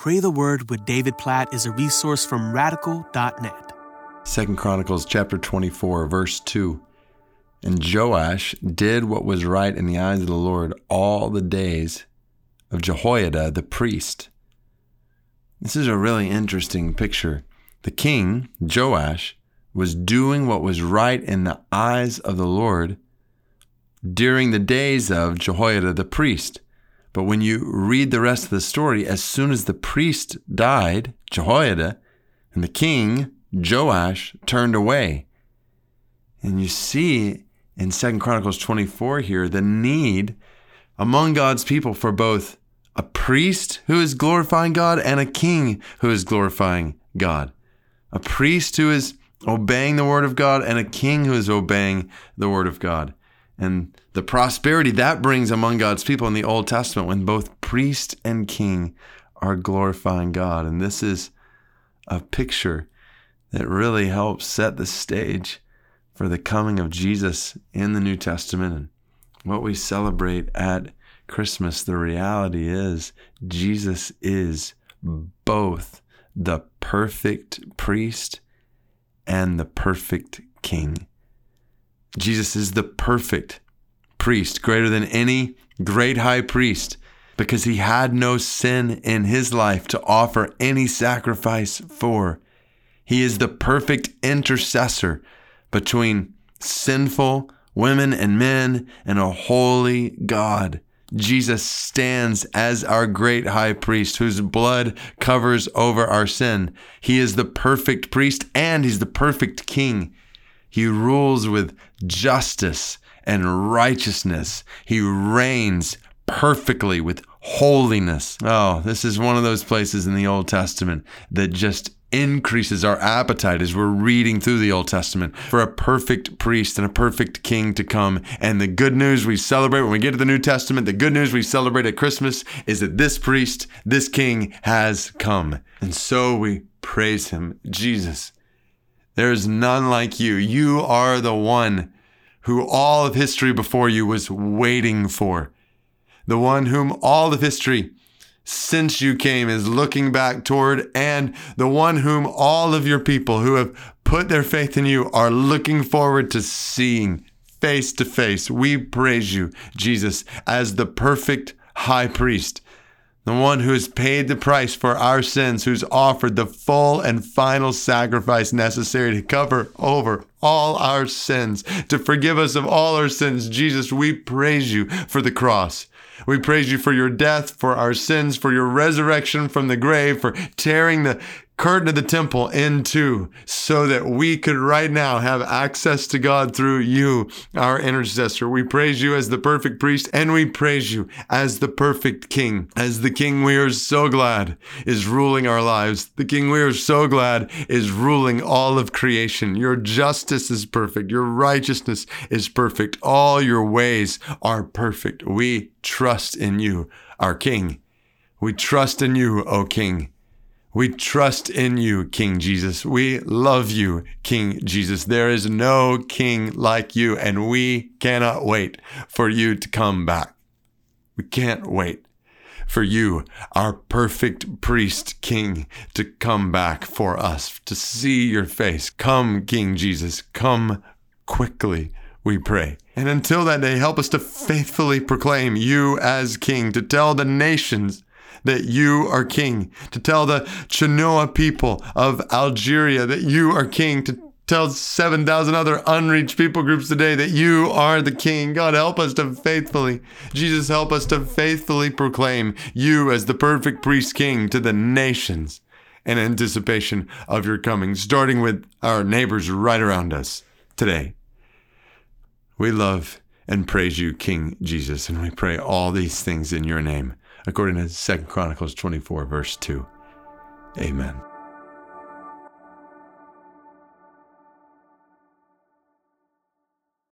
Pray the Word with David Platt is a resource from radical.net. Second Chronicles chapter 24, verse 2. And Joash did what was right in the eyes of the Lord all the days of Jehoiada the priest. This is a really interesting picture. The king, Joash, was doing what was right in the eyes of the Lord during the days of Jehoiada the priest. But when you read the rest of the story, as soon as the priest died, Jehoiada, and the king, Joash, turned away. And you see in Second Chronicles 24 here the need among God's people for both a priest who is glorifying God and a king who is glorifying God. A priest who is obeying the word of God and a king who is obeying the word of God and the prosperity that brings among God's people in the Old Testament when both priest and king are glorifying God. And this is a picture that really helps set the stage for the coming of Jesus in the New Testament and what we celebrate at Christmas. The reality is, Jesus is both the perfect priest and the perfect king. Jesus is the perfect priest, greater than any great high priest, because he had no sin in his life to offer any sacrifice for. He is the perfect intercessor between sinful women and men and a holy God. Jesus stands as our great high priest whose blood covers over our sin. He is the perfect priest and he's the perfect king. He rules with justice and righteousness. He reigns perfectly with holiness. Oh, this is one of those places in the Old Testament that just increases our appetite as we're reading through the Old Testament for a perfect priest and a perfect king to come. And the good news we celebrate when we get to the New Testament, the good news we celebrate at Christmas is that this priest, this king has come. And so we praise him, Jesus. There is none like you. You are the one who all of history before you was waiting for. The one whom all of history since you came is looking back toward, and the one whom all of your people who have put their faith in you are looking forward to seeing face to face. We praise you, Jesus, as the perfect high priest the one who has paid the price for our sins, who's offered the full and final sacrifice necessary to cover over all our sins, to forgive us of all our sins. Jesus, we praise you for the cross. We praise you for your death, for our sins, for your resurrection from the grave, for tearing the curtain of the temple in two so that we could right now have access to God through you, our intercessor. We praise you as the perfect priest and we praise you as the perfect king, as the king we are so glad is ruling our lives. The king we are so glad is ruling all of creation. Your justice is perfect. Your righteousness is perfect. All your ways are perfect. We trust in you, our king. We trust in you, O King. We trust in you, King Jesus. We love you, King Jesus. There is no king like you, and we cannot wait for you to come back. We can't wait for you, our perfect priest king, to come back for us, to see your face. Come, King Jesus, come quickly, we pray. And until that day, help us to faithfully proclaim you as king, to tell the nations that you are king, to tell the Chenoua people of Algeria that you are king, to tell 7,000 other unreached people groups today that you are the king. God, help us to faithfully, Jesus, help us to faithfully proclaim you as the perfect priest king to the nations in anticipation of your coming, starting with our neighbors right around us today. We love and praise you, King Jesus, and we pray all these things in your name according to 2 Chronicles 24, verse 2. Amen.